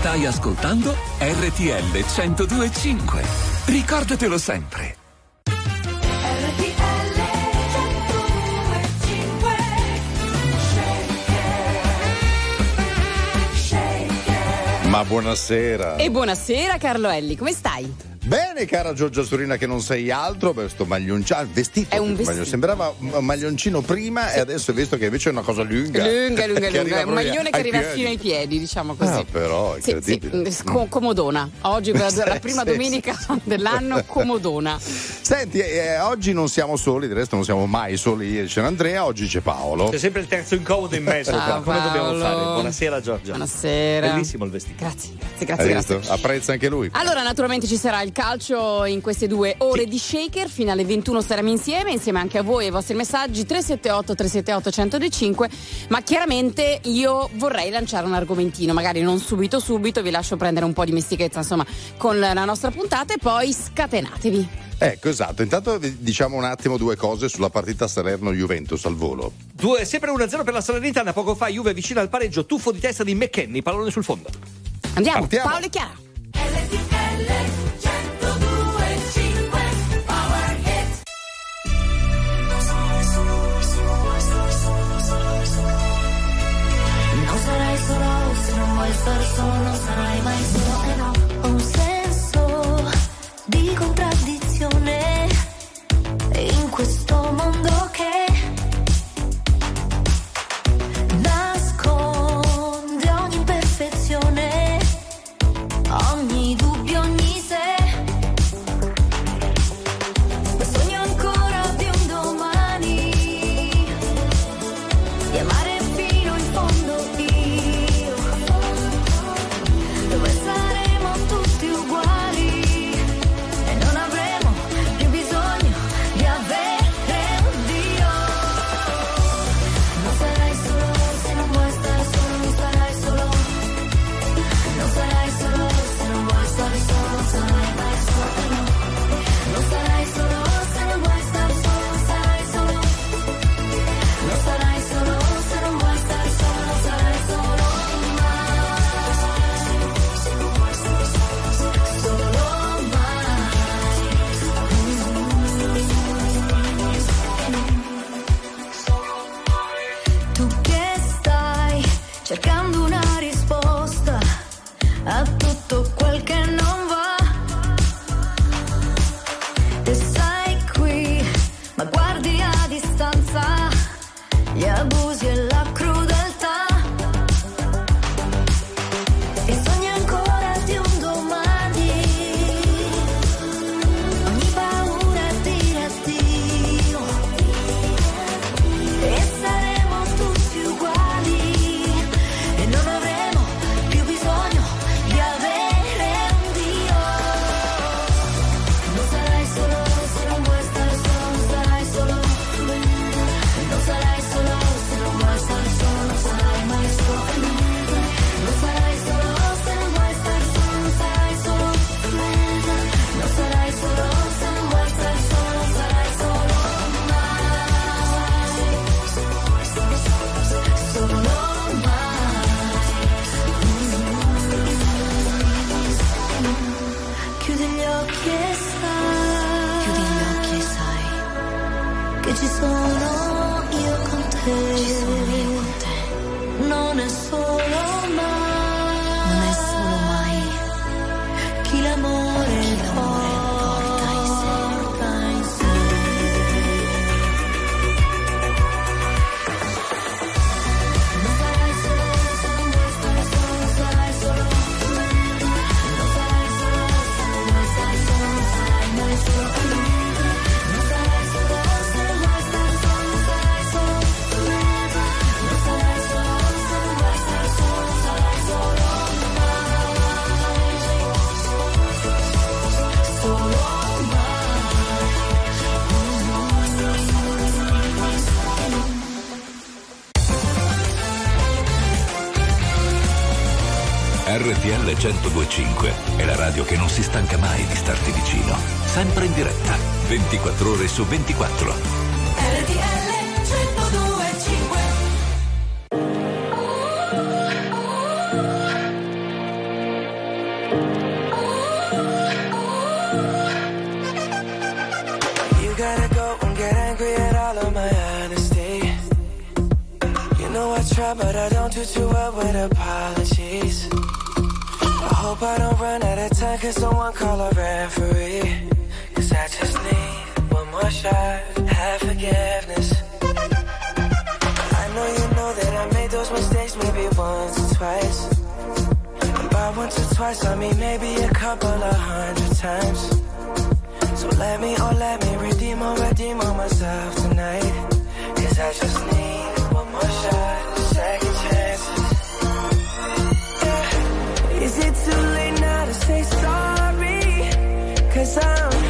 Stai ascoltando RTL 1025. Ricordatelo sempre. Ma buonasera. E buonasera Carlo Elli, come stai? Bene, cara Giorgia Surina, che non sei altro per questo maglioncino. vestito. È un vestito. Sembrava un maglioncino prima sì. e adesso hai visto che invece è una cosa lunga. Lunga, lunga, lunga. Un maglione che arriva piedi. fino ai piedi, diciamo così. Ah, però, incredibile. Sì, sì. Com- comodona. Oggi, la, la prima domenica dell'anno, comodona. Senti, eh, oggi non siamo soli, del resto non siamo mai soli. Ieri c'è Andrea, oggi c'è Paolo. C'è sempre il terzo incomodo in mezzo. Ciao, Come Paolo. dobbiamo fare? Buonasera, Giorgia. Buonasera. Bellissimo il vestito. Grazie, grazie, grazie. grazie. Apprezza anche lui. Allora, naturalmente ci sarà il calcio in queste due ore sì. di shaker. Fino alle 21 saremo insieme, insieme anche a voi e ai vostri messaggi 378 378 1025. Ma chiaramente io vorrei lanciare un argomentino, magari non subito subito, vi lascio prendere un po' di mestichezza insomma con la nostra puntata e poi scatenatevi. Ecco, esatto. Intanto diciamo un attimo due cose sulla partita Salerno-Juventus al volo. Due, sempre 1-0 per la Salernitana. Poco fa Juve vicino al pareggio, tuffo di testa di McKenny, pallone sul fondo. Andiamo, Partiamo. Paolo e Chiara. Stare solo, non sarai mai solo e no. Ho un senso di contraddizione in questo 1025 è la radio che non si stanca mai di starti vicino. Sempre in diretta, 24 ore su 24. RTL 1025 You gotta go and get angry at all of my honesty. You know I try, but I don't do too well with a cause someone call a referee. Cause I just need one more shot, have forgiveness. I know you know that I made those mistakes maybe once or twice. By once or twice, I mean maybe a couple of hundred times. So let me, oh let me redeem or redeem on myself tonight. Cause I just need one more shot, second chances. Yeah. Is it too late sound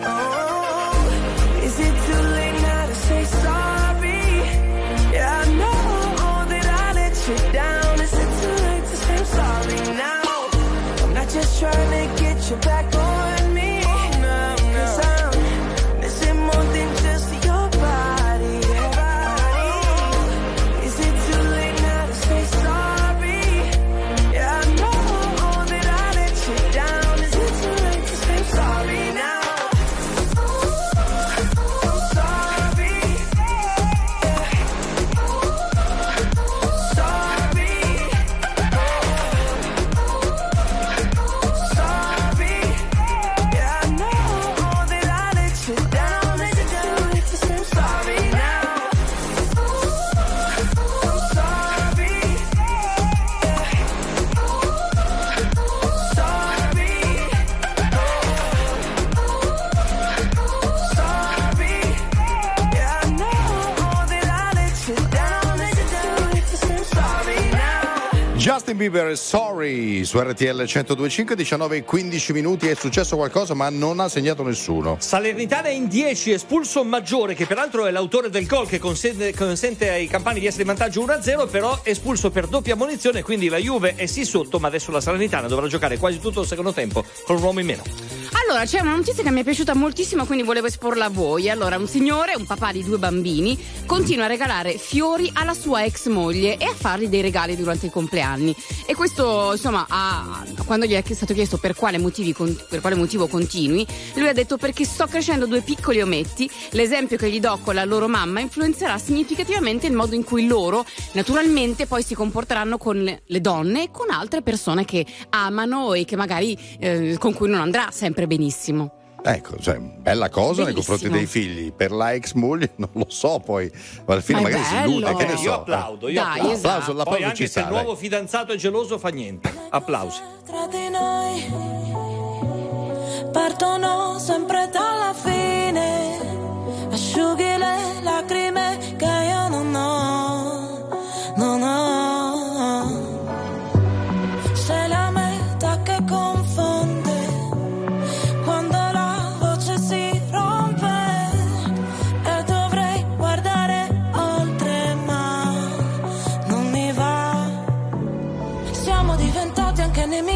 Justin Bieber, sorry, su RTL 1025, 19 e 15 minuti è successo qualcosa ma non ha segnato nessuno. Salernitana in 10, espulso Maggiore, che peraltro è l'autore del gol che consente, consente ai campani di essere in vantaggio 1-0, però espulso per doppia munizione, quindi la Juve è sì sotto, ma adesso la Salernitana dovrà giocare quasi tutto il secondo tempo con un uomo in meno. Allora, c'è una notizia che mi è piaciuta moltissimo, quindi volevo esporla a voi. Allora, un signore, un papà di due bambini, continua a regalare fiori alla sua ex moglie e a fargli dei regali durante i compleanni. E questo, insomma, ha- quando gli è stato chiesto per quale, motivi, per quale motivo continui, lui ha detto perché sto crescendo due piccoli ometti, l'esempio che gli do con la loro mamma influenzerà significativamente il modo in cui loro, naturalmente, poi si comporteranno con le donne e con altre persone che amano e che magari eh, con cui non andrà sempre benissimo. Ecco, cioè, bella cosa nei Bellissimo. confronti dei figli. Per la ex moglie non lo so, poi alla fine Ma magari si bello. illude, che ne Eh, so. Io applaudo, io Dai, applaudo. esatto. L'applauso, Poi anche ci se sta. il nuovo dai. fidanzato è geloso fa niente. Applausi. tra di noi partono sempre dalla fine asciughi le lacrime che io non ho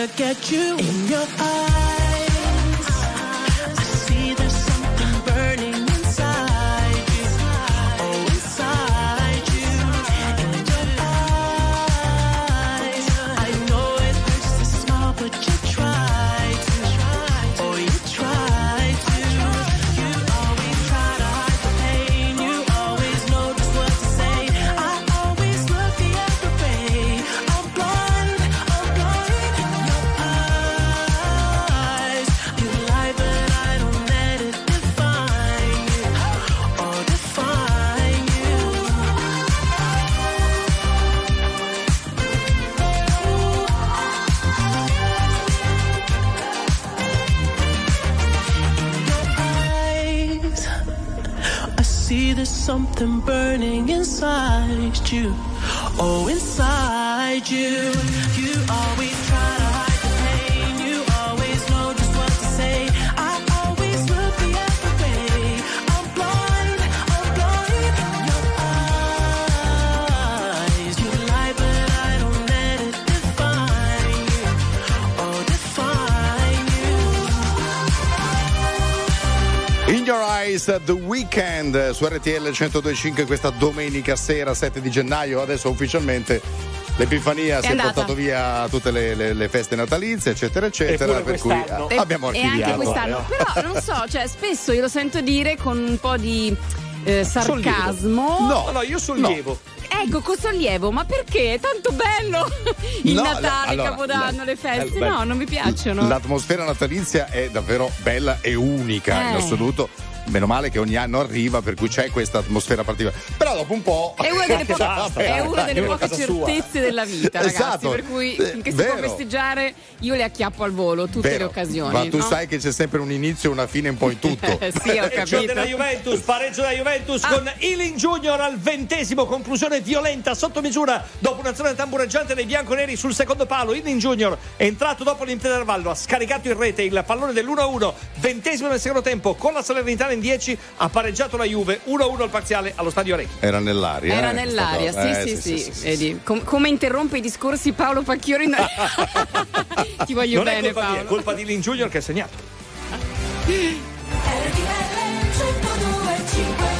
Look at you in your su RTL 1025 questa domenica sera 7 di gennaio. Adesso ufficialmente l'Epifania si è andata. portato via tutte le, le- le feste natalizie, eccetera, eccetera. Per cui. E- abbiamo e anche archiviato. quest'anno. Però non so, cioè, spesso io lo sento dire con un po' di eh, sarcasmo. No, no, io sollievo. Ecco, con sollievo, ma perché? È tanto bello il No, Natale, la- allora, Capodanno, la- le feste. eh, beh, no, non mi piacciono. L'atmosfera natalizia è davvero bella e unica in Eh. assoluto. Meno male che ogni anno arriva, per cui c'è questa atmosfera particolare. Però dopo un po'. È una delle, poche, Basta, è una delle poche casa sua. certezze della vita, ragazzi. Esatto. Per cui finché si vero. può festeggiare, io le acchiappo al volo tutte le Vero. occasioni. Ma tu no? sai che c'è sempre un inizio e una fine un po' in tutto. Eh, sì, ho capito. della Juventus, pareggio della Juventus Ah. con Ealing Junior al ventesimo, conclusione violenta sotto misura dopo un'azione tambureggiante dei bianconeri sul secondo palo. Ealing Junior è entrato dopo l'intervallo, ha scaricato in rete il pallone dell'1-1, ventesimo nel secondo tempo con la Salernitana in ben 10 ha pareggiato la Juve 1-1 al parziale allo stadio Arecchi. Era nell'aria. Era eh, nell'aria, sì, eh, sì, sì, sì, sì, Vedi, com- come interrompe i discorsi Paolo Pacchiori? In... Ti voglio non bene, è colpa Paolo. Mia, è colpa di Lin Junior che ha segnato. RTL 102.5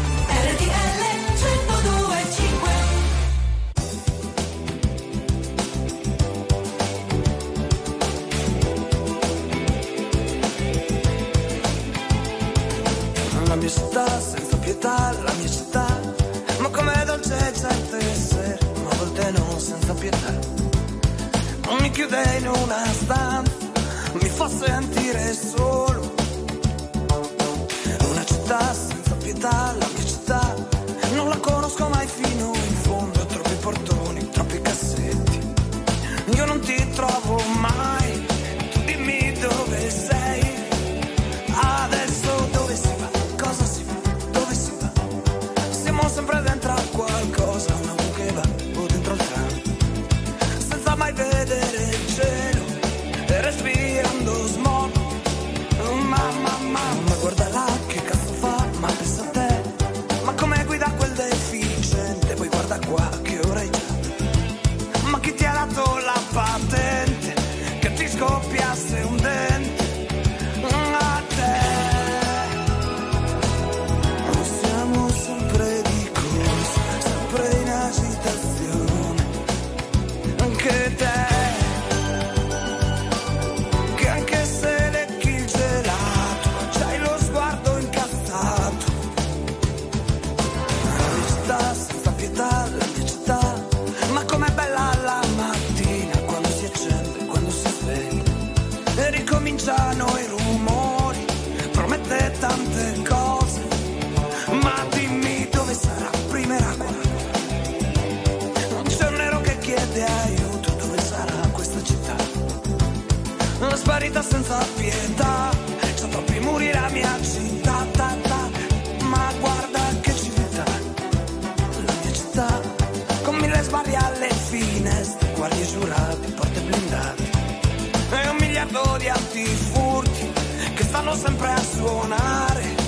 di alti furti che stanno sempre a suonare.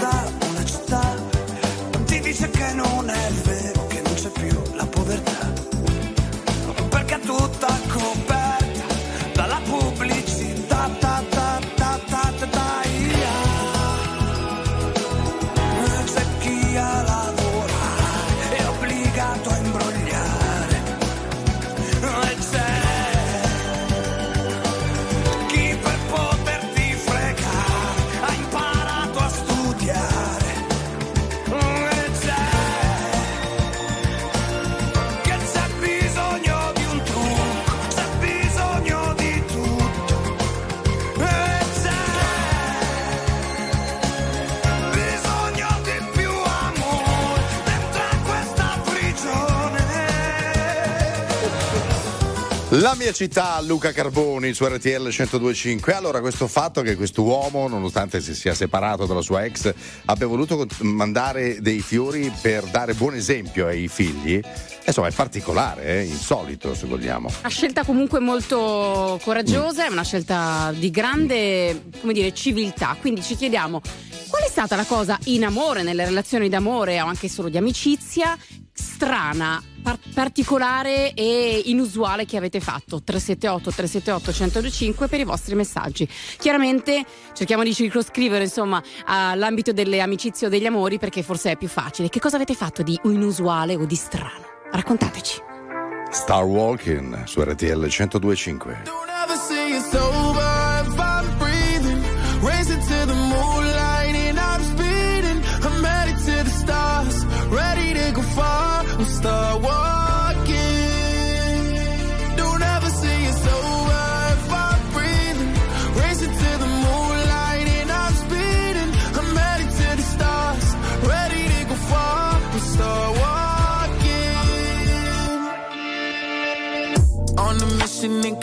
città, una città, ti dice che non è vero. La mia città, Luca Carboni su RTL 1025. Allora, questo fatto che quest'uomo, nonostante si sia separato dalla sua ex, abbia voluto mandare dei fiori per dare buon esempio ai figli, insomma è particolare, eh? insolito se vogliamo. Una scelta comunque molto coraggiosa, è una scelta di grande, come dire, civiltà, quindi ci chiediamo qual è stata la cosa in amore, nelle relazioni d'amore o anche solo di amicizia, strana, par- particolare e inusuale che avete fatto 378 378 125 per i vostri messaggi chiaramente cerchiamo di circoscrivere insomma all'ambito delle amicizie o degli amori perché forse è più facile che cosa avete fatto di inusuale o di strano Raccontateci. Star Walking su RTL 1025.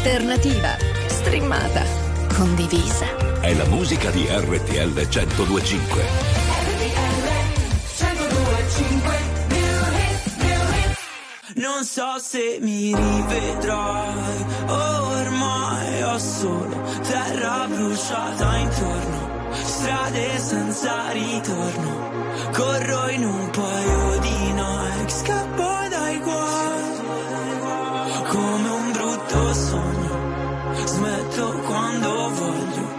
Alternativa, streamata, condivisa. È la musica di RTL 1025. Non so se mi rivedrai, ormai ho solo terra bruciata intorno, strade senza ritorno, corro in un paio di Nike, scappo brutto sogno, smetto quando voglio.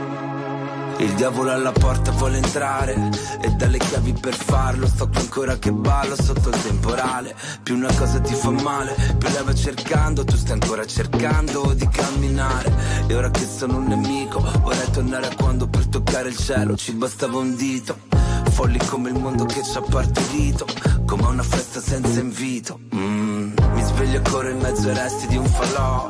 Il diavolo alla porta vuole entrare e dalle chiavi per farlo. Sto qui ancora che ballo sotto il temporale. Più una cosa ti fa male più la vai cercando tu stai ancora cercando di camminare. E ora che sono un nemico vorrei tornare a quando per toccare il cielo ci bastava un dito. Folli come il mondo che ci ha partorito come una festa senza invito. Mm, mi sveglio corro in mezzo ai resti di un falò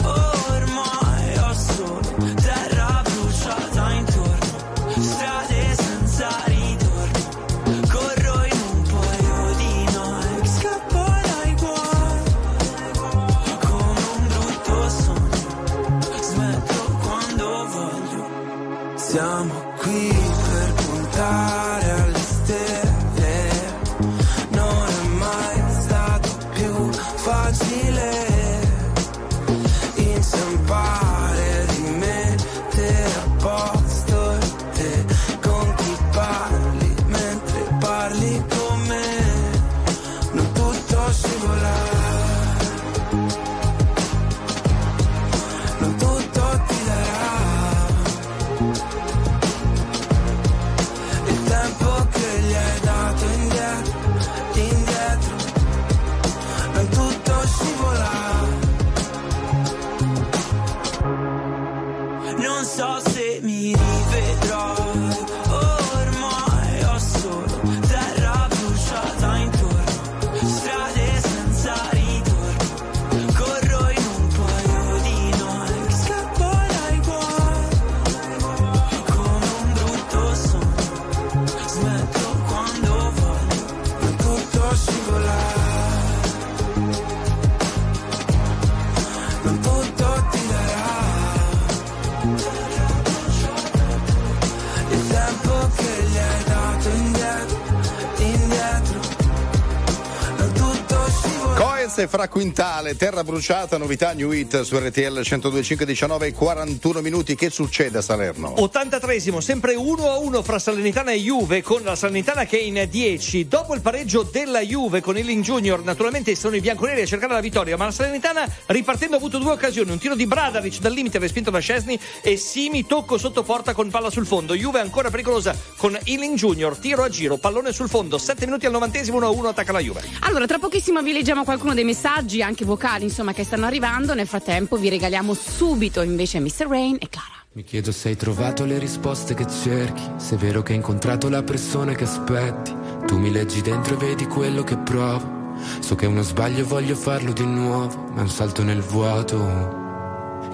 Diverse fra Quintale, Terra Bruciata, novità New Hit su RTL 102.5, 19 e 41 minuti. Che succede a Salerno? 83esimo, sempre 1 a 1 fra Salernitana e Juve con la Salernitana che è in 10. Dopo il pareggio della Juve con il Link Junior, naturalmente sono i bianconeri a cercare la vittoria, ma la Salernitana ripartendo ha avuto due occasioni, un tiro di Bradaric dal limite respinto da Scesni e Simi tocco sotto porta con palla sul fondo. Juve ancora pericolosa con Ealing Junior, tiro a giro, pallone sul fondo, 7 minuti al 90esimo 1 a 1 attacca la Juve. Allora, tra pochissimo vi leggiamo qualcuno dei messaggi, anche vocali, insomma, che stanno arrivando. Nel frattempo vi regaliamo subito invece Mr. Rain e Clara. Mi chiedo se hai trovato le risposte che cerchi, se è vero che hai incontrato la persona che aspetti. Tu mi leggi dentro e vedi quello che provo. So che è uno sbaglio e voglio farlo di nuovo, ma è un salto nel vuoto.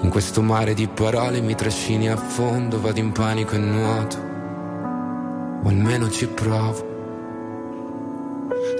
In questo mare di parole mi trascini a fondo, vado in panico e nuoto. O almeno ci provo.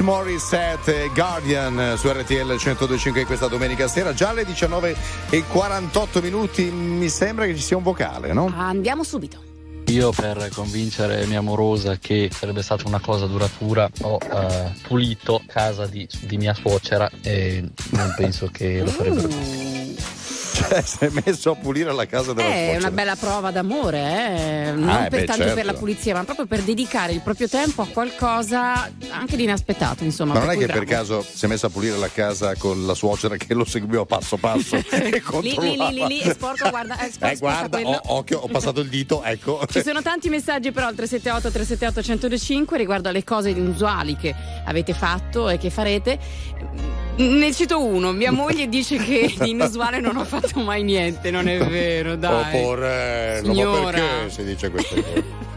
Morissette Guardian eh, su RTL 1025 questa domenica sera, già alle 19 e 48 minuti. Mi sembra che ci sia un vocale, no? Andiamo subito. Io per convincere mia amorosa che sarebbe stata una cosa duratura ho eh, pulito casa di, di mia suocera e non penso che lo farebbero tutti. Si è messo a pulire la casa della Eh, È una bella prova d'amore, eh. non Ah, eh, per beh, tanto certo. per la pulizia, ma proprio per dedicare il proprio tempo a qualcosa anche di inaspettato, insomma. Ma non è che per bravo. caso si è messa a pulire la casa con la suocera che lo seguiva passo passo e Lì, lì, controllava. lì, lì, lì, è sporco, guarda, è sporco, Eh, guarda, oh, occhio, ho passato il dito, ecco. Ci sono tanti messaggi però al 378 378 1025 riguardo alle cose inusuali che avete fatto e che farete. Ne cito uno, mia moglie dice che di inusuale non ho fatto mai niente, non è vero, dai. porello, ma Signora. perché si dice queste cose?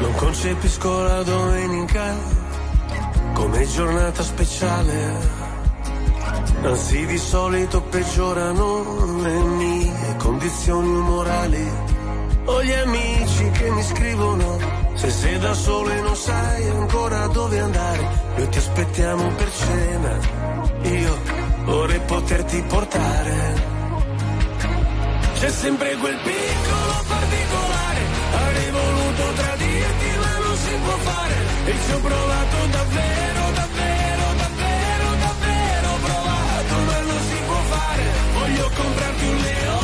Non concepisco la domenica come giornata speciale. Anzi, di solito peggiorano le mie condizioni umorali. Ho gli amici che mi scrivono. Se sei da solo e non sai ancora dove andare, noi ti aspettiamo per cena. Io vorrei poterti portare. C'è sempre quel piccolo particolare. Avrei voluto tradirti, ma non si può fare. E ci ho provato davvero, davvero, davvero, davvero provato, ma non si può fare. Voglio comprarti un leone,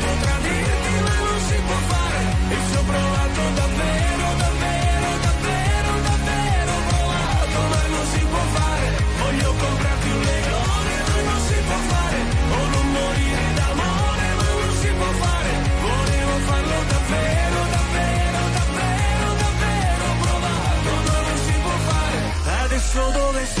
Adesso dove sei?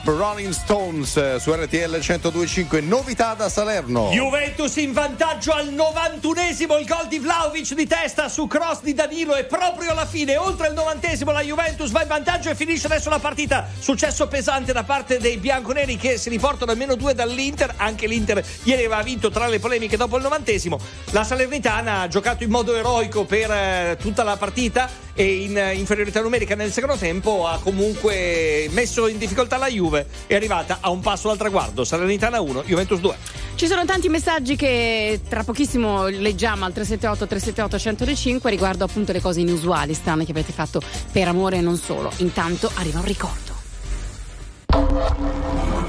Up, Rolling Stones eh, su RTL 1025, novità da Salerno. Juventus in vantaggio al 91esimo il gol di Vlaovic di testa su cross di Danilo e proprio alla fine oltre il 90esimo la Juventus va in vantaggio e finisce adesso la partita. Successo pesante da parte dei bianconeri che si riportano almeno due dall'Inter. Anche l'Inter ieri aveva vinto tra le polemiche dopo il 90esimo la Salernitana ha giocato in modo eroico per eh, tutta la partita e in eh, inferiorità numerica nel secondo tempo ha comunque messo in difficoltà la Juve è arrivata a un passo dal traguardo Salernitana 1 Juventus 2 Ci sono tanti messaggi che tra pochissimo leggiamo al 378 378 1025 riguardo appunto le cose inusuali, strane che avete fatto per amore e non solo. Intanto arriva un ricordo.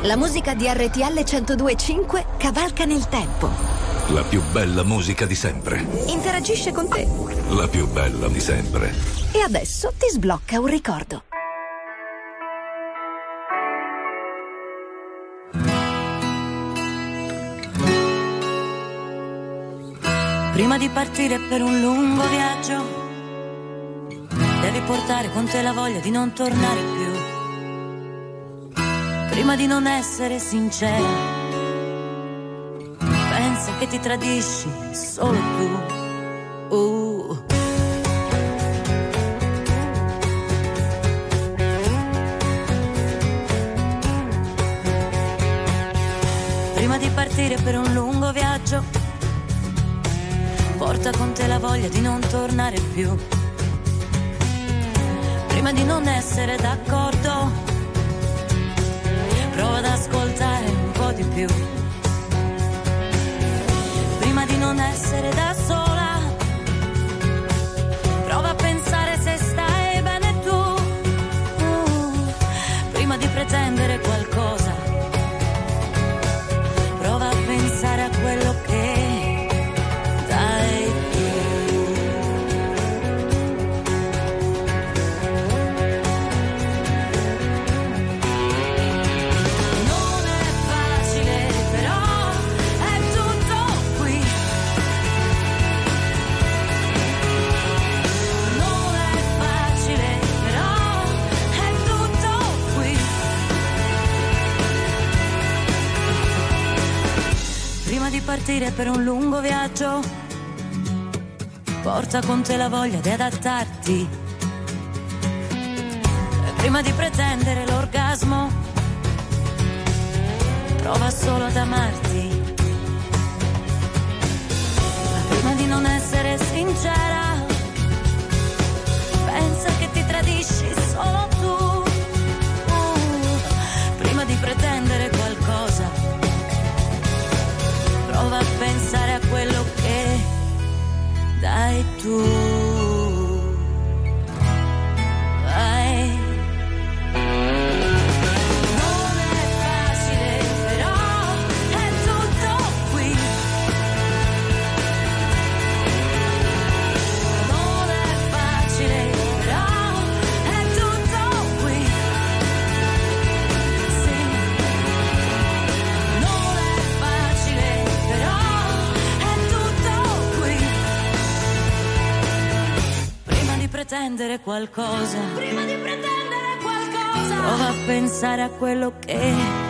La musica di RTL 1025 cavalca nel tempo. La più bella musica di sempre. Interagisce con te. La più bella di sempre. E adesso ti sblocca un ricordo. Prima di partire per un lungo viaggio, devi portare con te la voglia di non tornare più. Prima di non essere sincera, pensa che ti tradisci solo tu. Uh. Prima di partire per un lungo viaggio, porta con te la voglia di non tornare più. Prima di non essere d'accordo, prova ad ascoltare un po' di più. Prima di non essere da sola, prova a pensare se stai bene tu. Uh, prima di pretendere qualcosa, partire per un lungo viaggio, porta con te la voglia di adattarti. Prima di pretendere l'orgasmo, prova solo ad amarti. Ma prima di non essere sincera, dai tu. Pretendere qualcosa. Prima di pretendere qualcosa. Prova a pensare a quello che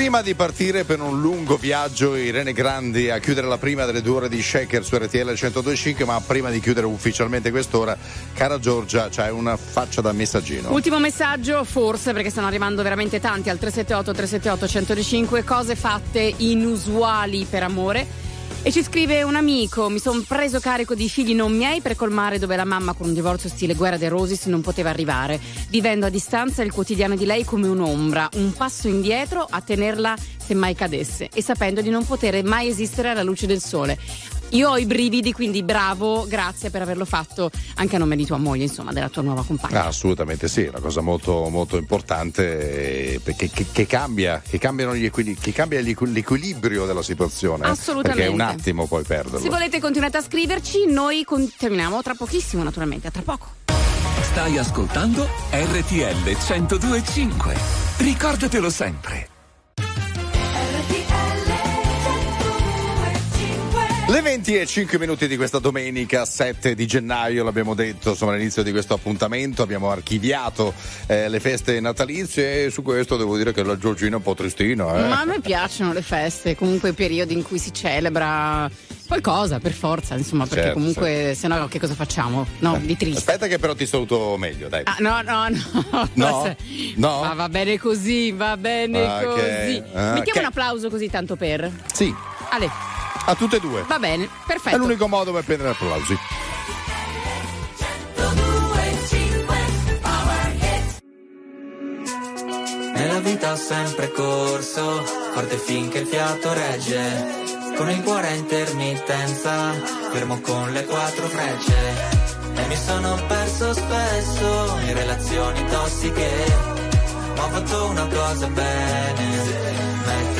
Prima di partire per un lungo viaggio, Irene Grandi a chiudere la prima delle due ore di Shaker su RTL 1025, ma prima di chiudere ufficialmente quest'ora, cara Giorgia, c'hai una faccia da messaggino. Ultimo messaggio, forse perché stanno arrivando veramente tanti al 378 378 1025 cose fatte inusuali per amore. E ci scrive un amico: Mi sono preso carico di figli non miei per colmare dove la mamma con un divorzio stile guerra dei Rosis non poteva arrivare, vivendo a distanza il quotidiano di lei come un'ombra, un passo indietro a tenerla se mai cadesse e sapendo di non poter mai esistere alla luce del sole. Io ho i brividi, quindi bravo, grazie per averlo fatto anche a nome di tua moglie, insomma, della tua nuova compagna. Ah, assolutamente sì, è una cosa molto, molto importante eh, perché che, che cambia, che cambiano gli equili- che cambia l'equilibrio della situazione. eh, Assolutamente. Perché è un attimo poi perderlo. Se volete continuate a scriverci, noi con- terminiamo tra pochissimo naturalmente, a tra poco. Stai ascoltando RTL 1025. Ricordatelo sempre. Le 20 e 5 minuti di questa domenica 7 di gennaio, l'abbiamo detto, insomma all'inizio di questo appuntamento, abbiamo archiviato eh, le feste natalizie e su questo devo dire che la Giorgina è un po' tristina. Eh. Ma a me piacciono le feste, comunque i periodi in cui si celebra qualcosa per forza, insomma, perché Certo, comunque se no che cosa facciamo? No, di triste. Aspetta che però ti saluto meglio, dai. Ah, no, no, no. No? No? Ma va bene così, va bene Ah, ok. così. Ah, Mettiamo ok. un applauso così tanto per. Sì, Ale, a tutte e due. va bene, perfetto. È l'unico modo per prendere applausi. Nella vita ho sempre corso, forte finché il fiato regge. Con il cuore a intermittenza, fermo con le quattro frecce. E mi sono perso spesso in relazioni tossiche. Ma ho fatto una cosa bene, te,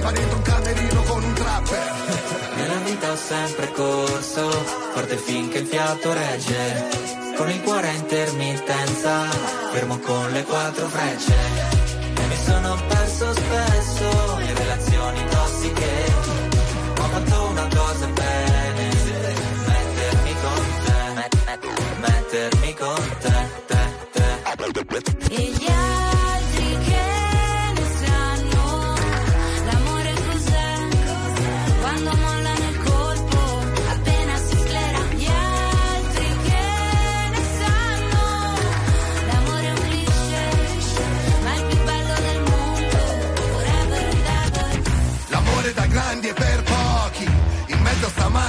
Spariva dentro un camerino con un trapper Nella vita ho sempre corso, forte finché il fiato regge. Con il cuore a intermittenza, fermo con le quattro frecce. E mi sono perso spesso in relazioni tossiche. Ma ho fatto una cosa bene, mettermi con te, met- met- mettermi con te, te, te. E gli altri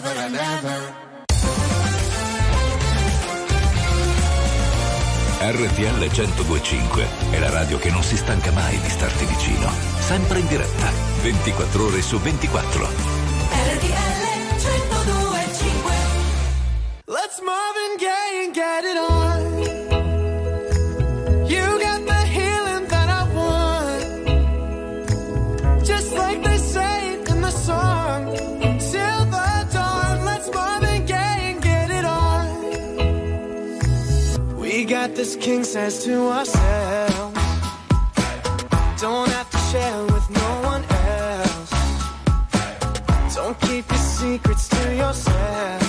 forever and ever RTL 1025 è la radio che non si stanca mai di starti vicino. Sempre in diretta, 24 ore su 24. RTL 1025 Let's Marvin Gaye and get it on. Got this king says to ourselves. Don't have to share with no one else. Don't keep your secrets to yourself.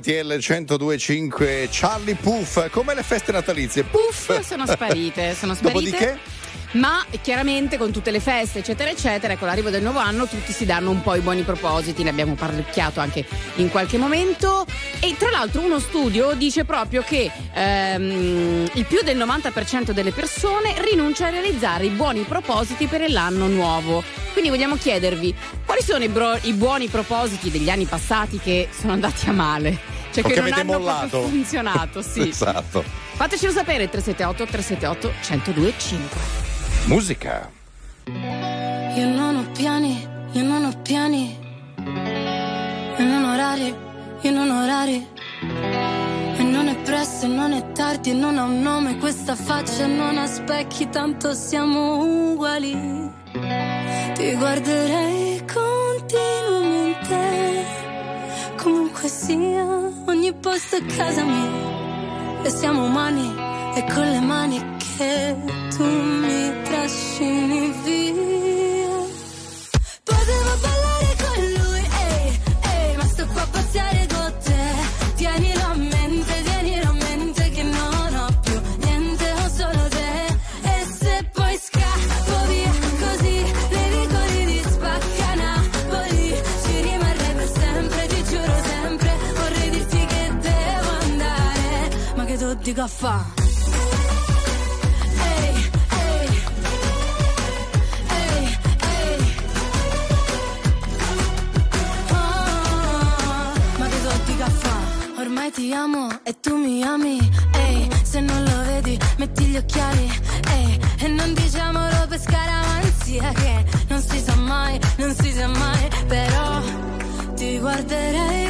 RTL 1025 Charlie Puff come le feste natalizie Puff Sono sparite, sono sparite. Dopodiché Ma chiaramente con tutte le feste, eccetera, eccetera, con l'arrivo del nuovo anno tutti si danno un po' i buoni propositi, ne abbiamo parlicchiato anche in qualche momento. E tra l'altro uno studio dice proprio che ehm, il più del 90% delle persone rinuncia a realizzare i buoni propositi per l'anno nuovo. Quindi vogliamo chiedervi quali sono i, bro- i buoni propositi degli anni passati che sono andati a male? Cioè O che, che non hanno mollato. proprio funzionato, sì. Esatto Fatecelo sapere 378 378 1025. Musica Io non ho piani, io non ho piani. Io non ho orari, io non ho orari. E non è presto, e non è tardi, e non ha un nome questa faccia, non ha specchi, tanto siamo uguali. Ti guarderei continuamente, comunque sia, ogni posto è casa mia. E siamo umani, e con le mani che tu mi trascini via. Che tu dico a fa'? Ehi, ehi, ehi, ehi. Ah, ma che di caffè? Ormai ti amo e tu mi ami. Ehi, se non lo vedi, metti gli occhiali. Ehi, e non diciamolo per scaramanzia che non si sa mai, non si sa mai. Però ti guarderei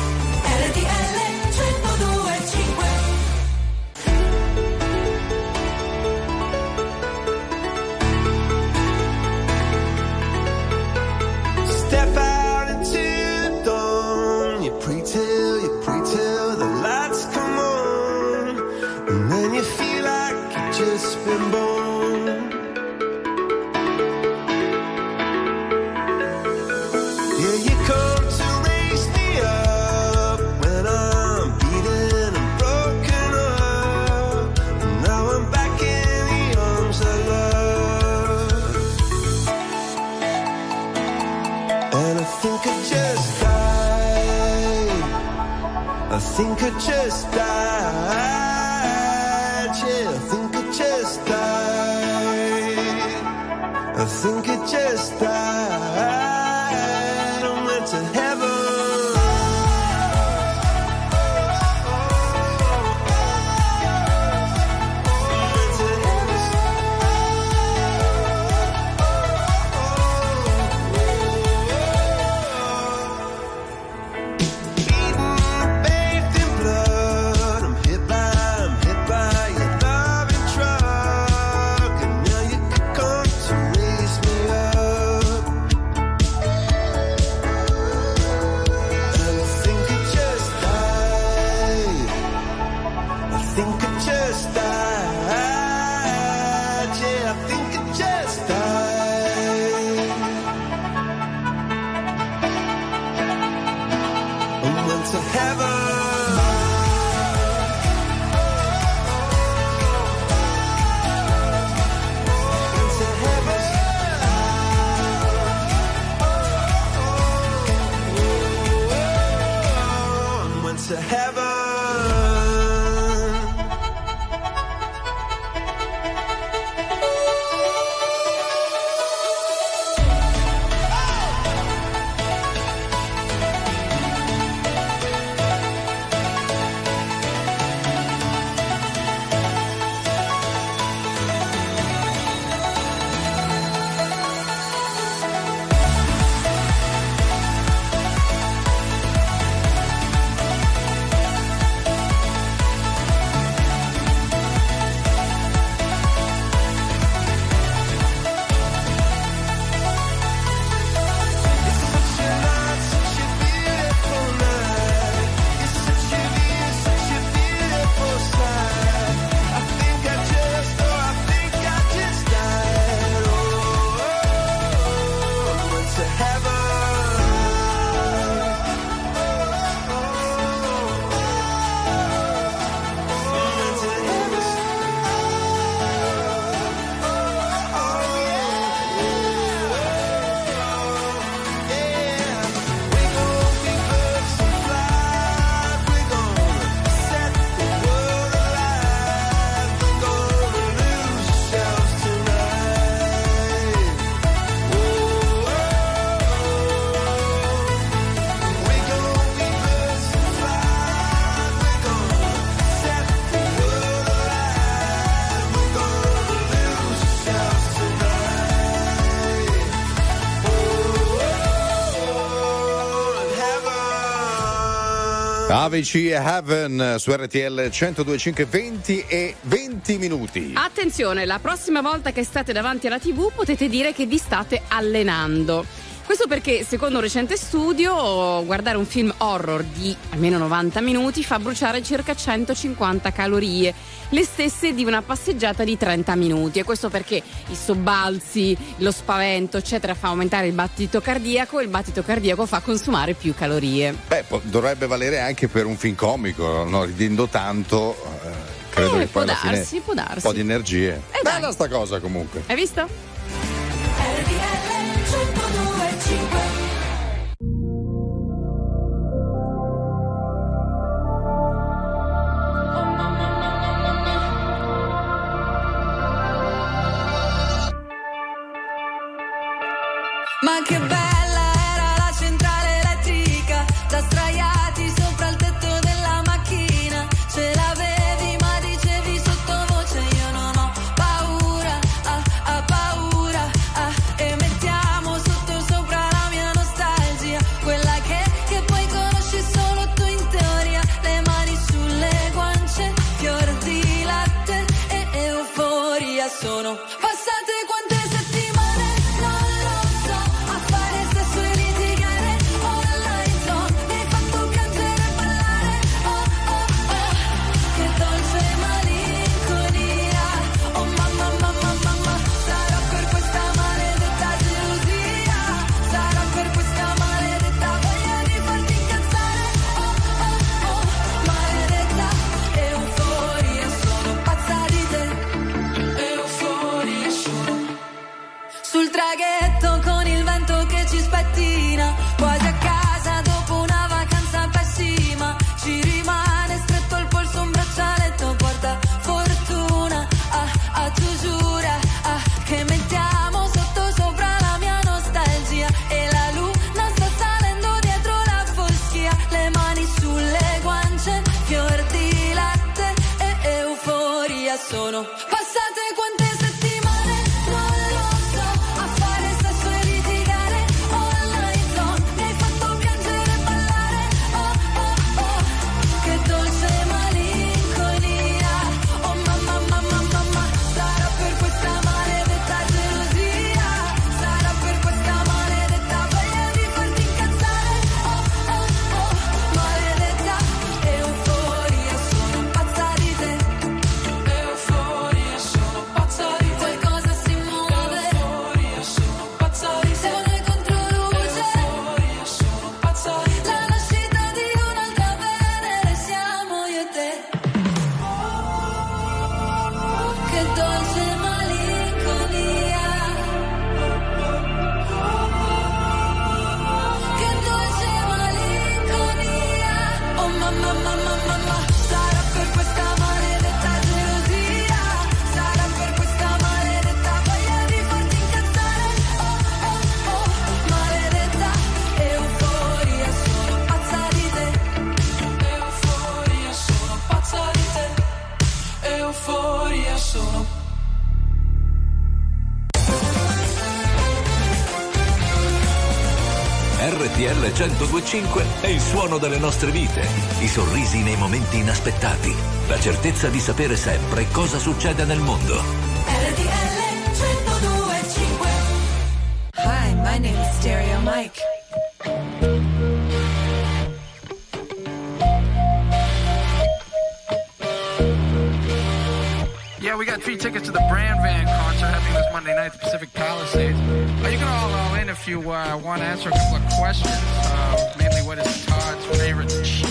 AVC e Heaven su RTL 1025 20 e 20 minuti. Attenzione, la prossima volta che state davanti alla TV potete dire che vi state allenando. Questo perché, secondo un recente studio, guardare un film horror di almeno 90 minuti fa bruciare circa 150 calorie, le stesse di una passeggiata di 30 minuti. E questo perché i sobbalzi, lo spavento, eccetera, fa aumentare il battito cardiaco e il battito cardiaco fa consumare più calorie. Beh, dovrebbe valere anche per un film comico, no? ridendo tanto. eh, credo Eh, che può poi fine darsi, può darsi. un po' di energie. Bella sta cosa comunque. Hai visto? Ma sono 1025 è il suono delle nostre vite, i sorrisi nei momenti inaspettati, la certezza di sapere sempre cosa succede nel mondo. RTL 1025. Hi, my name is Stereo Mike. Yeah, we got free tickets to the Brand Van concert happening this Monday night at the Pacific Palisades. Uh, you can all all in if you uh, want to answer a couple of questions. Uh, what is Todd's favorite cheese?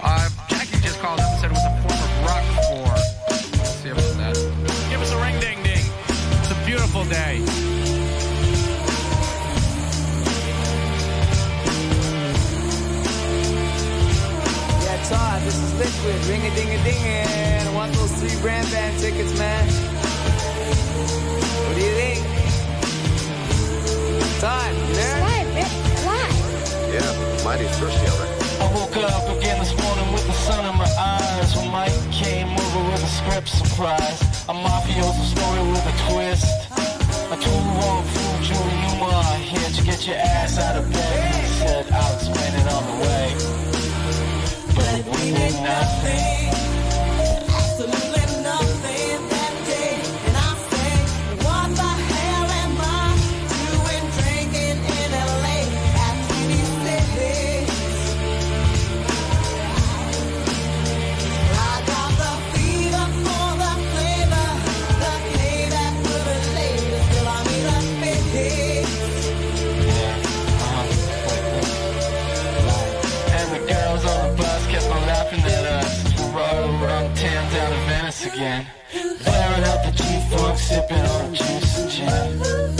Uh, Jackie just called up and said it was a form of Roquefort. Let's see about that. Give us a ring ding ding. It's a beautiful day. Yeah, Todd, this is Liquid. Ring a ding a ding I want those three brand band tickets, man. What do you think? Todd, you there? Mighty thirsty out there. I woke up again this morning with the sun in my eyes. When Mike came over with a script surprise. A mafioso story with a twist. A two wrong fool, Julie Newmar Here to get your ass out of bed. He said, I'll explain it on the way. But we did nothing Venice again. Blaring out the G-Funk, sipping on juice and gin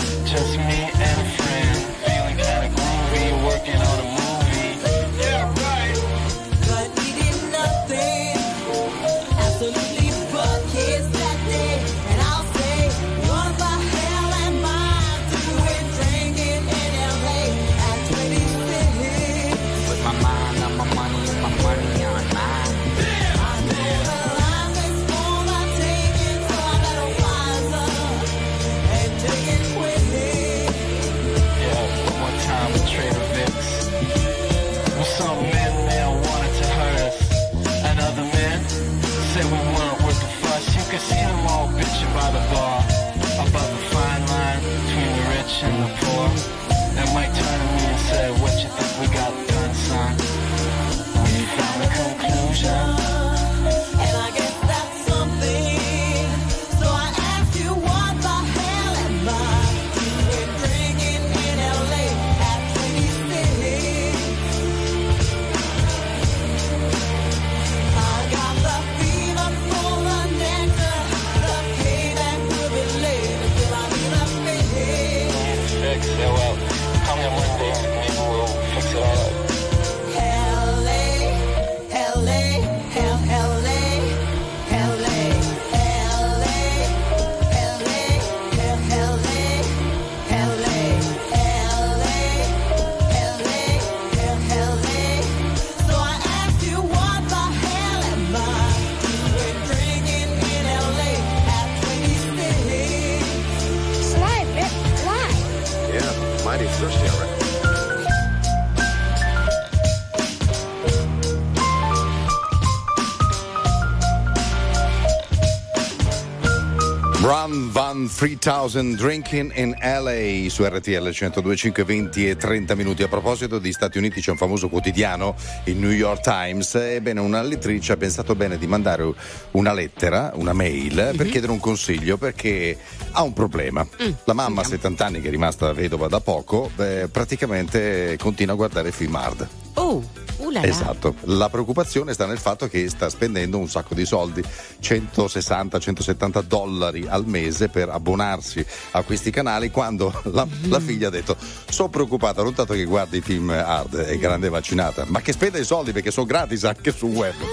Van 3000 Drinking in LA su RTL 102.5 20 e 30 minuti. A proposito di Stati Uniti c'è un famoso quotidiano, il New York Times. Ebbene, una lettrice ha pensato bene di mandare una lettera, una mail, per chiedere un consiglio perché ha un problema. La mamma a 70 anni, che è rimasta vedova da poco, eh, praticamente continua a guardare film hard. Oh, là. Esatto, la preoccupazione sta nel fatto che sta spendendo un sacco di soldi, 160-170 dollari al mese per abbonarsi a questi canali quando la, la figlia ha detto sono preoccupata non tanto che guardi i film hard, è grande vaccinata, ma che spenda i soldi perché sono gratis anche sul web.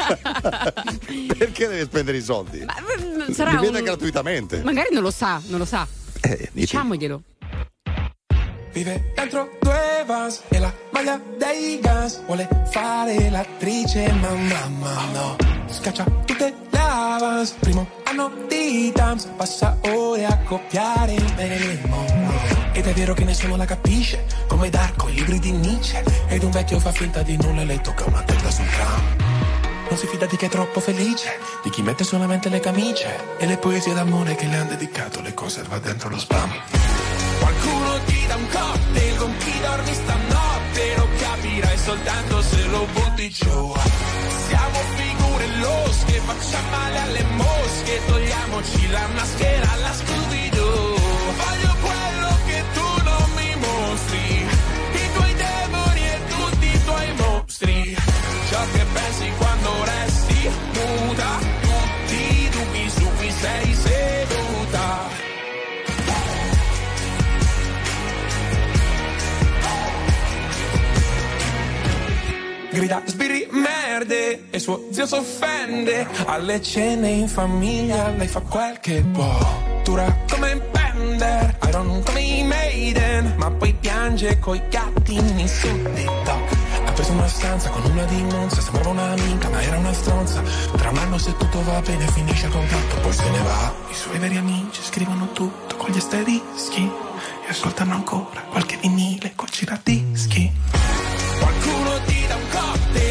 perché deve spendere i soldi? mm, sarà Li vede un- gratuitamente. Magari non lo sa, non lo sa. Eh, dici- Diciamoglielo. Vive dentro due vans e la maglia dei Guns Vuole fare l'attrice ma mamma no. Scaccia tutte le avance Primo anno di Tams Passa ore a copiare il Monroe Ed è vero che nessuno la capisce Come Darko, i libri di Nietzsche. Ed un vecchio fa finta di nulla e le tocca una testa sul tram non si fida di chi è troppo felice, di chi mette solamente le camicie. E le poesie d'amore che le han dedicato le conserva dentro lo spam. Un cocktail con chi dormi stanotte Lo capirai soltanto se lo butti giù. Siamo figure losche, facciamo male alle mosche Togliamoci la maschera alla Scooby-Doo grida sbirri merde e suo zio s'offende. Alle cene in famiglia lei fa quel che può dura come un Bender Iron come i Maiden. Ma poi piange coi gattini suddito ha preso una stanza con una di Monza sembrava un'amica ma era una stronza. Tra un anno se tutto va bene finisce il contratto poi se ne va. I suoi veri amici scrivono tutto con gli asterischi e ascoltano ancora qualche vinile col giradischi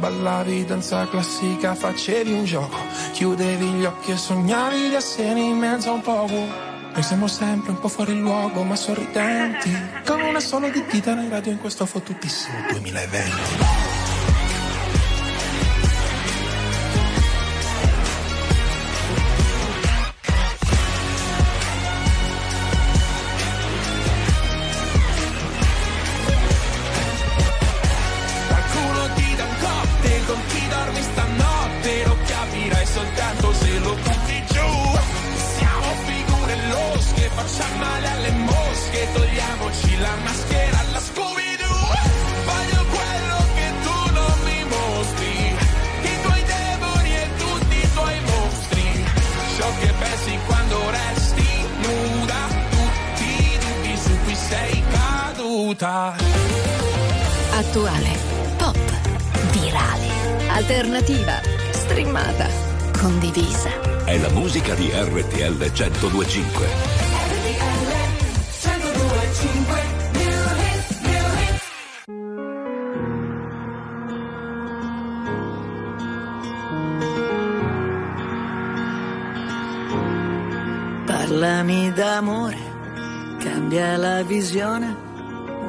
ballavi danza classica facevi un gioco Chiudevi gli occhi e sognavi di essere in mezzo a un po' Noi siamo sempre un po' fuori luogo ma sorridenti Con una sola di dita in radio in questo fottutissimo 2020 caduta Attuale, pop, virale, alternativa, streamata, condivisa. È la musica di RTL 1025. Parlami d'amore, cambia la visione.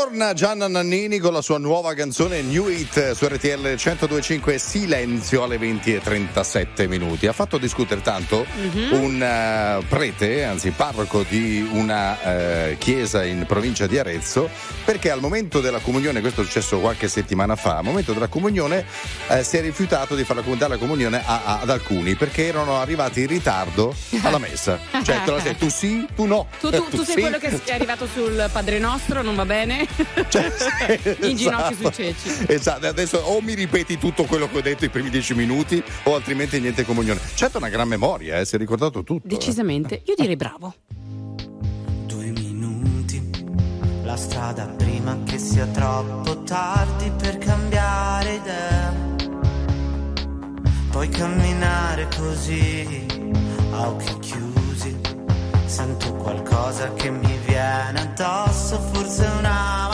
Torna Gianna Nannini con la sua nuova canzone New It su RTL 1025 Silenzio alle 20 e 37 minuti. Ha fatto discutere tanto Mhm. un eh, prete, anzi parroco di una eh, chiesa in provincia di Arezzo, perché al momento della comunione, questo è successo qualche settimana fa, al momento della comunione eh, si è rifiutato di far dare la comunione a- a- ad alcuni perché erano arrivati in ritardo alla messa. Cioè, tu sì, tu no. Tu, tu- tu sei sì. quello che è arrivato sul Padre Nostro, non va bene? In ginocchio sui ceci. Esatto, adesso o mi ripeti tutto quello che ho detto i primi dieci minuti o altrimenti niente comunione. Certo, una gran memoria, eh, si è ricordato tutto. eh. Decisamente. Io direi bravo. La strada prima che sia troppo tardi per cambiare idea. Poi camminare così a occhi chiusi. Sento qualcosa che mi viene addosso, forse una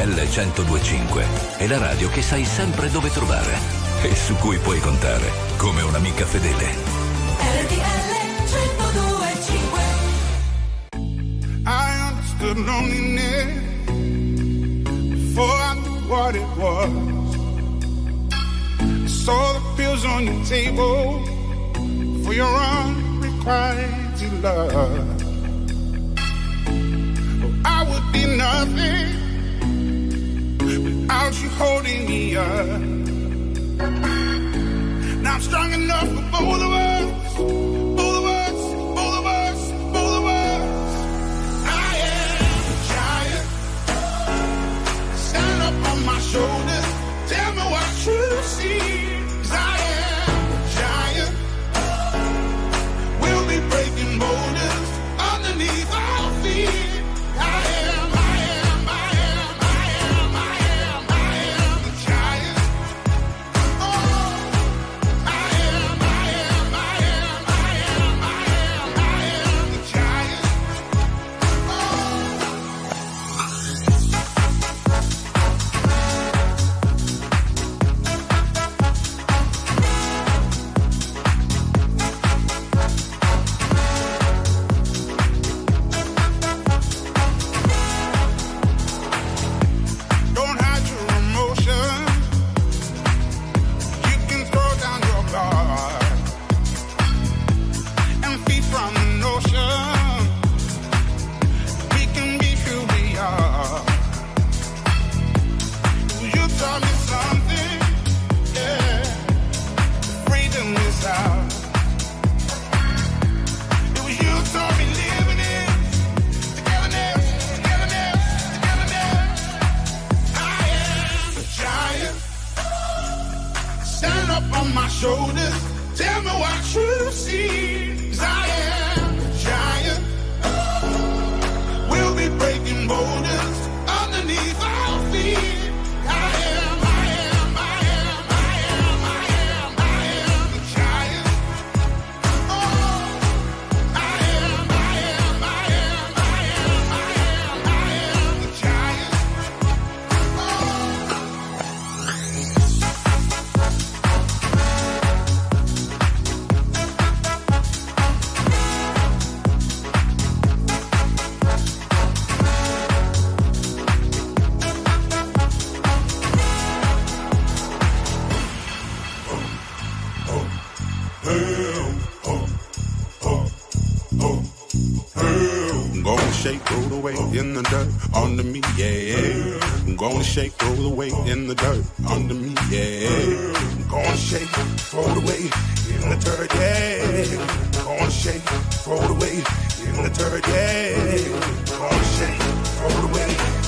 RTL 1025 è la radio che sai sempre dove trovare e su cui puoi contare come un'amica fedele. RTL 1025 I understood loneliness before I knew what it was. I saw the pills on your table for your unrequited love. Oh, I would be nothing without you holding me up. Now I'm strong enough for both of us. In the dirt under me, yeah. Gonna shake, roll away in the dirt, yeah. Gonna shake, roll away in the dirt, yeah. Gonna shake, roll away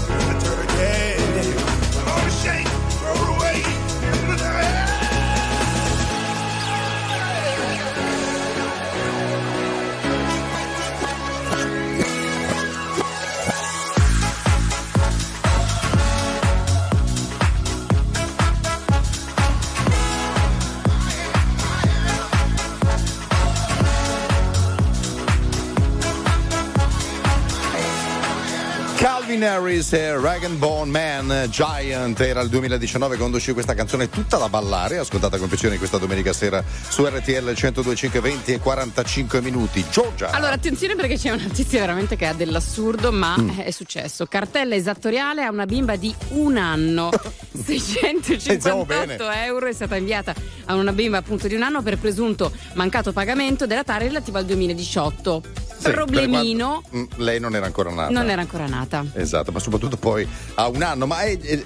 Calvin Harris e Rag Bone Man Giant era il 2019 quando uscì questa canzone tutta da ballare ascoltata con piacere questa domenica sera su RTL 102.5 20 e 45 minuti Giorgia Allora, attenzione perché c'è una notizia veramente che ha dell'assurdo, ma Mm. è successo. Cartella esattoriale a una bimba di un anno. Pensiamo bene. 658 euro è stata inviata a una bimba appunto di un anno per presunto mancato pagamento della tara relativa al 2018. Sì, Problemino, quanto- Mm, lei non era ancora nata non era ancora nata. esatto ma soprattutto poi a un anno ma è, è-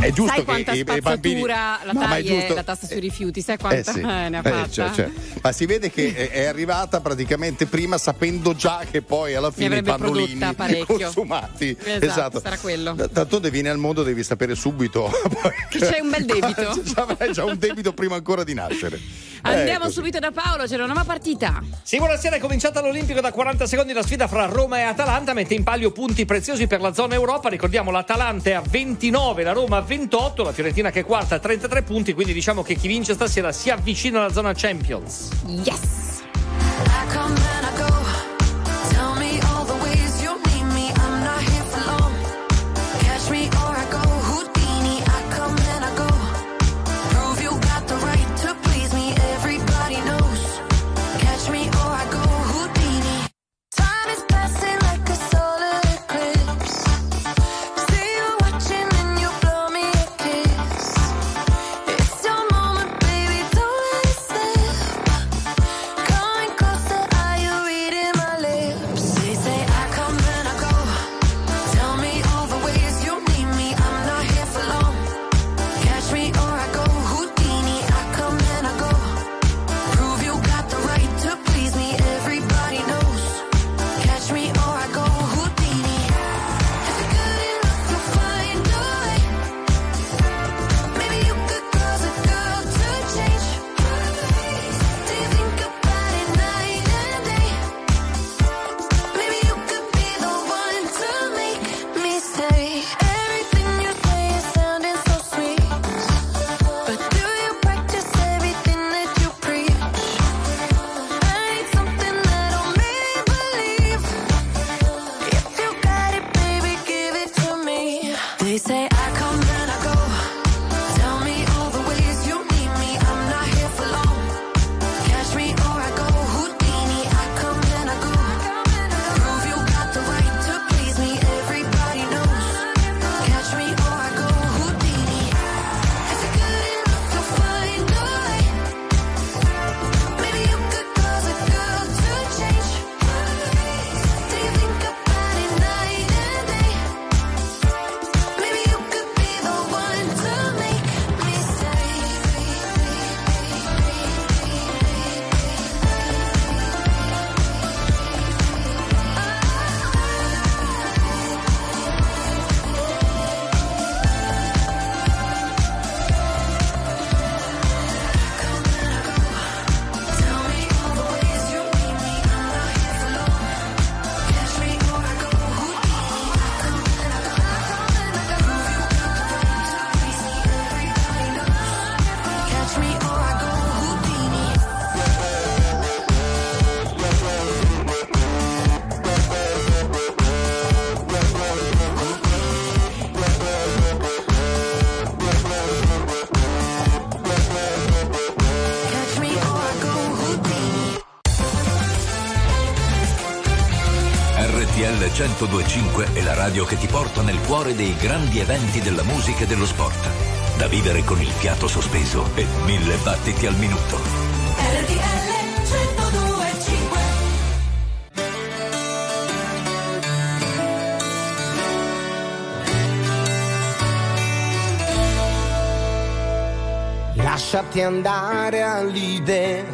è giusto sai che quanta i, i bambini la No, ma è taglia giusto- la tassa sui rifiuti? Sai Eh quanta sì, ne ha eh, fatta? cioè, cioè, ma si vede che è- arrivata praticamente prima sapendo già che poi alla fine i pannolini consumati Esatto, sarà quello. tanto vieni al mondo devi sapere subito Che c'è un bel debito. avrai già un debito prima ancora di nascere Andiamo Eh, subito da Paolo, c'è una nuova partita. Sì, buonasera, è cominciata all'Olimpico da 40 secondi la sfida fra Roma e Atalanta, mette in palio punti preziosi per la zona Europa, ricordiamo l'Atalanta è a 29, la Roma a 28, la Fiorentina che è quarta a 33 punti, quindi diciamo che chi vince stasera si avvicina alla zona Champions. Yes! say radio che ti porta nel cuore dei grandi eventi della musica e dello sport. Da vivere con il fiato sospeso e mille battiti al minuto. RTL 1025 Lasciati andare all'idea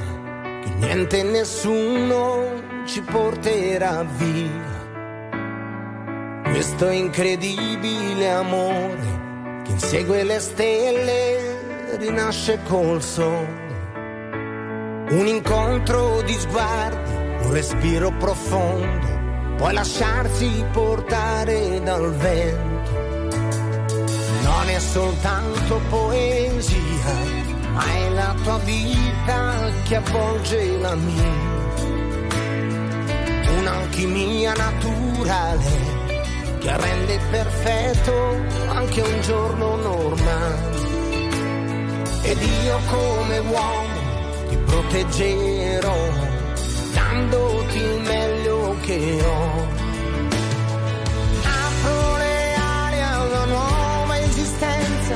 che niente e nessuno ci porterà via. Questo incredibile amore che insegue le stelle rinasce col sole. Un incontro di sguardi, un respiro profondo, puoi lasciarsi portare dal vento. Non è soltanto poesia, ma è la tua vita che avvolge la mia. Un'alchimia naturale che rende perfetto anche un giorno normale. Ed io come uomo ti proteggerò, dandoti il meglio che ho. Apro le ali a una nuova esistenza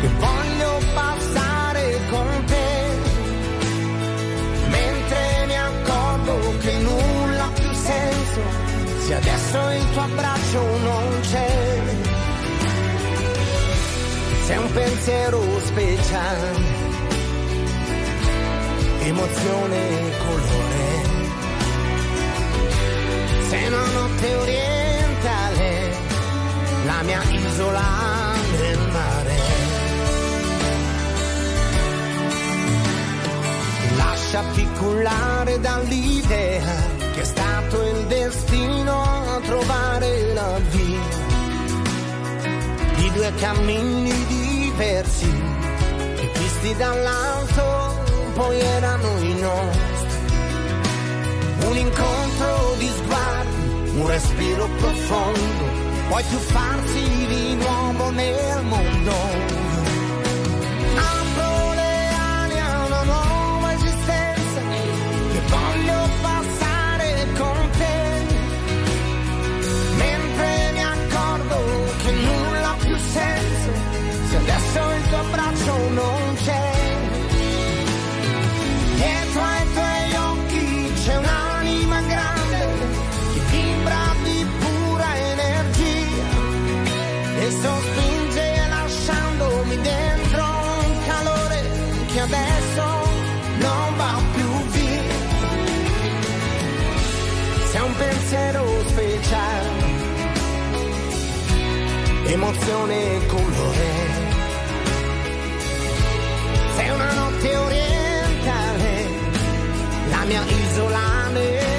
che voglio se adesso il tuo abbraccio non c'è. Sei un pensiero speciale, emozione e colore. Sei una notte orientale, la mia isola nel mare. Lasciati cullare dall'idea che è stato il destino a trovare la via di due cammini diversi che visti dall'alto poi erano i nostri. Un incontro di sguardi, un respiro profondo, poi tuffarsi di nuovo nel mondo. Pensiero speciale, emozione e colore. Sei una notte orientale, la mia isola nel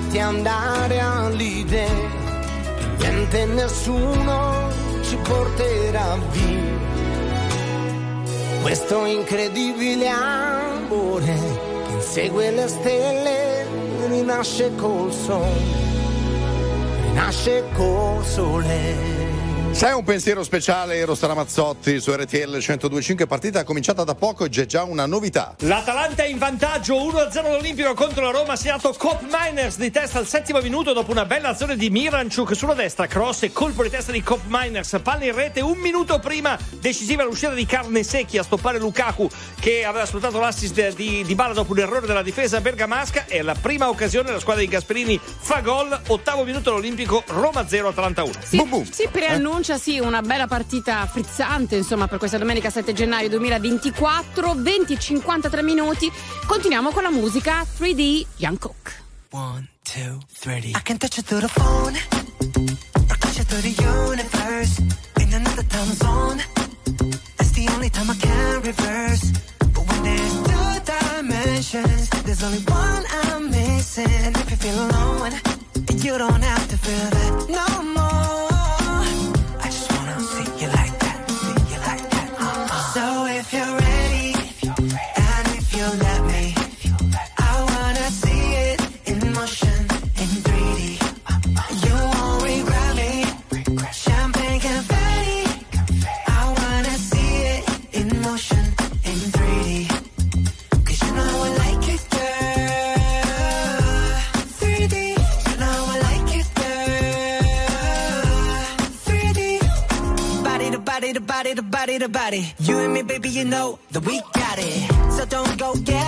Lasciati andare all'idea che niente e nessuno ci porterà via. Questo incredibile amore che insegue le stelle rinasce col sole, rinasce col sole. C'è un pensiero speciale, Eros Ramazzotti su RTL 1025, partita cominciata da poco e c'è già una novità. L'Atalanta è in vantaggio 1-0 all'Olimpico contro la Roma, segnato Cop Miners di testa al settimo minuto dopo una bella azione di Miranchuk sulla destra, cross e colpo di testa di Cop Miners, palla in rete un minuto prima, decisiva l'uscita di Carne Secchi a stoppare Lukaku che aveva sfruttato l'assist di, di Bala dopo un errore della difesa bergamasca. E alla prima occasione la squadra di Gasperini fa gol, ottavo minuto all'Olimpico, Roma 0 Atalanta 1. Sì, sì, preannuncia sì una bella partita frizzante insomma per questa domenica 7 gennaio 2024 20-53 minuti continuiamo con la musica 3D Young Cook One, two, three. I can touch you through the phone, or touch you through the universe. In another time zone, that's the only time I can reverse. But when there's two dimensions, there's only one I'm missing. And if you feel alone, you don't have to feel that no more. You and me, baby, you know that we got it. So don't go get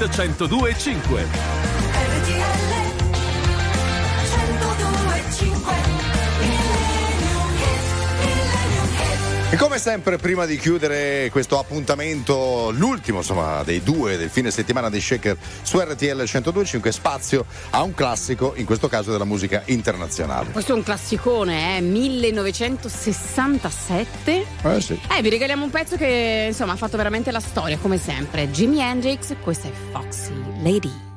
Hit 102.5. E come sempre, prima di chiudere questo appuntamento, l'ultimo insomma dei due del fine settimana dei Shaker su RTL 1025, spazio a un classico, in questo caso della musica internazionale. Questo è un classicone, eh? 1967 eh sì. Eh, vi regaliamo un pezzo che insomma ha fatto veramente la storia, come sempre. Jimi Hendrix, questa è Foxy Lady.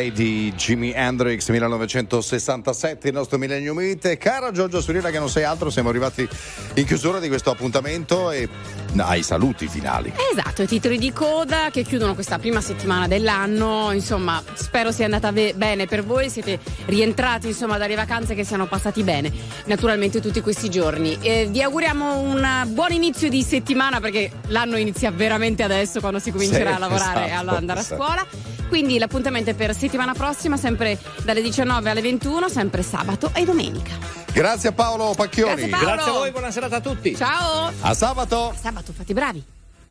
Sì, Lady Jimi Hendrix 1967, il nostro Millennium Hit. Cara Giorgio Surina, che non sei altro, siamo arrivati in chiusura di questo appuntamento e ai saluti finali. Esatto, i titoli di coda che chiudono questa prima settimana dell'anno. Insomma, spero sia andata ve- bene per voi. Siete rientrati insomma dalle vacanze che siano passati bene. Naturalmente tutti questi giorni. E vi auguriamo un buon inizio di settimana perché l'anno inizia veramente adesso quando si comincerà Sì, a lavorare e esatto, ad andare a esatto. Quindi l'appuntamento è per settimana prossima, sempre dalle 19 alle 21, sempre sabato e domenica. Grazie a Paolo Pacchioni. Grazie, Paolo. Grazie a voi, buona serata a tutti. Ciao! A sabato. Sabato, fate bravi.